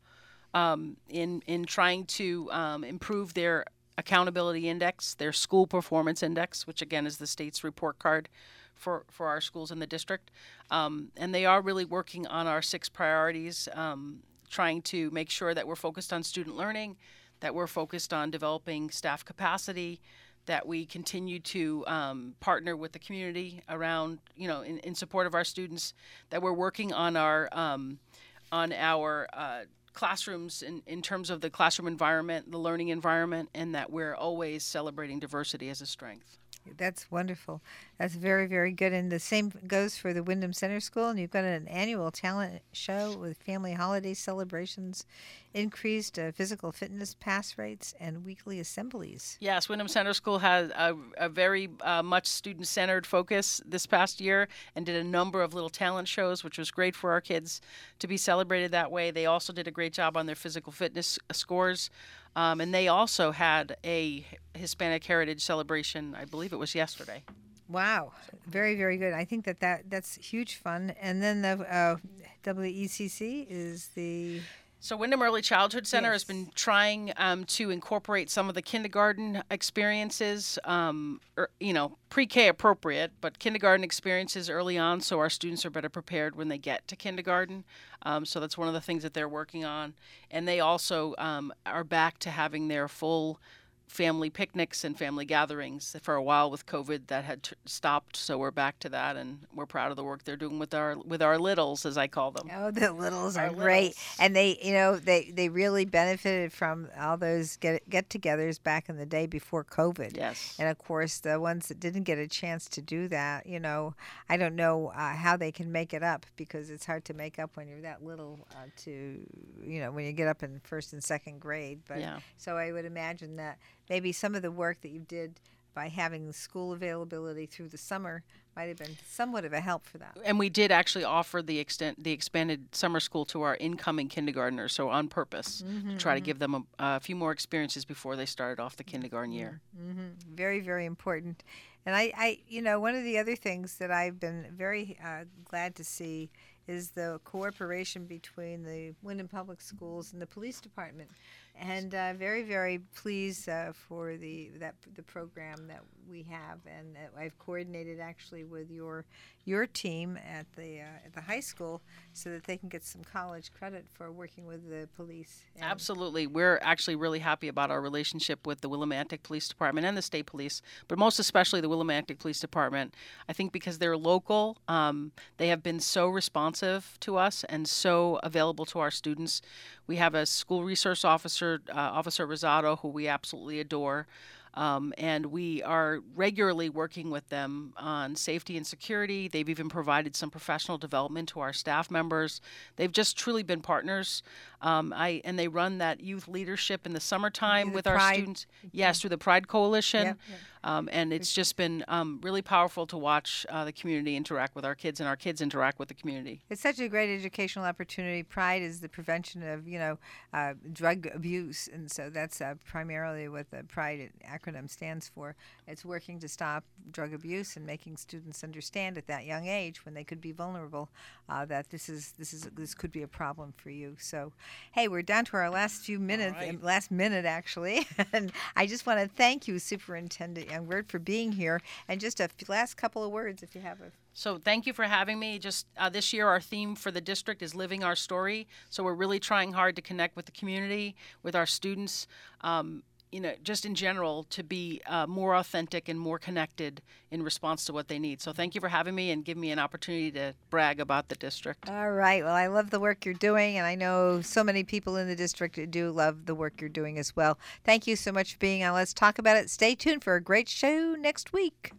B: um, in in trying to um, improve their accountability index, their school performance index, which again is the state's report card for for our schools in the district. Um, and they are really working on our six priorities, um, trying to make sure that we're focused on student learning, that we're focused on developing staff capacity. That we continue to um, partner with the community around, you know, in, in support of our students. That we're working on our um, on our uh, classrooms in, in terms of the classroom environment, the learning environment, and that we're always celebrating diversity as a strength.
A: That's wonderful. That's very, very good. And the same goes for the Windham Center School. And you've got an annual talent show with family holiday celebrations, increased uh, physical fitness pass rates, and weekly assemblies.
B: Yes, Windham Center School had a, a very uh, much student centered focus this past year and did a number of little talent shows, which was great for our kids to be celebrated that way. They also did a great job on their physical fitness uh, scores. Um, and they also had a Hispanic Heritage celebration, I believe it was yesterday.
A: Wow, very, very good. I think that, that that's huge fun. And then the uh, WECC is the
B: So Windham Early Childhood Center has been trying um, to incorporate some of the kindergarten experiences, um, er, you know, pre-K appropriate, but kindergarten experiences early on, so our students are better prepared when they get to kindergarten. Um, so that's one of the things that they're working on, and they also um, are back to having their full family picnics and family gatherings for a while with COVID that had t- stopped. So we're back to that, and we're proud of the work they're doing with our with our littles, as I call them.
A: Oh, the littles
B: Our
A: are great, and they, you know, they they really benefited from all those get get-togethers back in the day before COVID.
B: Yes.
A: And of course, the ones that didn't get a chance to do that, you know, I don't know uh, how they can make it up because it's hard to make up when you're that little uh, to, you know, when you get up in first and second grade. But
B: Yeah.
A: so I would imagine that maybe some of the work that you did by having the school availability through the summer might have been somewhat of a help for that.
B: and we did actually offer the extent the expanded summer school to our incoming kindergartners, so on purpose to try to mm-hmm. give them a, a few more experiences before they started off the kindergarten year. Mm-hmm. Mm-hmm.
A: very very important. And I, I you know one of the other things that i've been very uh, glad to see is the cooperation between the Windham Public Schools and the police department, and uh, very very pleased uh, for the that the program that we have, and that I've coordinated actually with your your team at the uh, at the high school so that they can get some college credit for working with the police.
B: Absolutely. We're actually really happy about our relationship with the Willimantic Police Department and the state police, but most especially the Willimantic Police Department. I think because they're local, um, they have been so responsive to us and so available to our students. We have a school resource officer, uh, Officer Rosado, who we absolutely adore. Um, and we are regularly working with them on safety and security. They've even provided some professional development to our staff members. They've just truly been partners. Um, I and they run that youth leadership in the summertime
A: the
B: with our
A: Pride-
B: students. Yes, through the Pride Coalition.
A: Yep, yep.
B: Um, and it's just been um, really powerful to watch uh, the community interact with our kids and our kids interact with the community.
A: It's such a great educational opportunity. Pride is the prevention of, you know, uh, drug abuse, and so that's uh, primarily what the Pride acronym stands for. It's working to stop drug abuse and making students understand at that young age, when they could be vulnerable, uh, that this is this is this could be a problem for you. So, hey, we're down to our last few minutes,
B: right.
A: last minute actually, [laughs] and I just want to thank you, Superintendent Youngberg, for being here. And just a last couple of words, if you have a
B: So thank you for having me. Just uh, this year, our theme for the district is living our story. So we're really trying hard to connect with the community, with our students. Um, you know, just in general, to be uh, more authentic and more connected in response to what they need. So, thank you for having me and give me an opportunity to brag about the district.
A: All right. Well, I love the work you're doing, and I know so many people in the district do love the work you're doing as well. Thank you so much for being on. Let's talk about it. Stay tuned for a great show next week.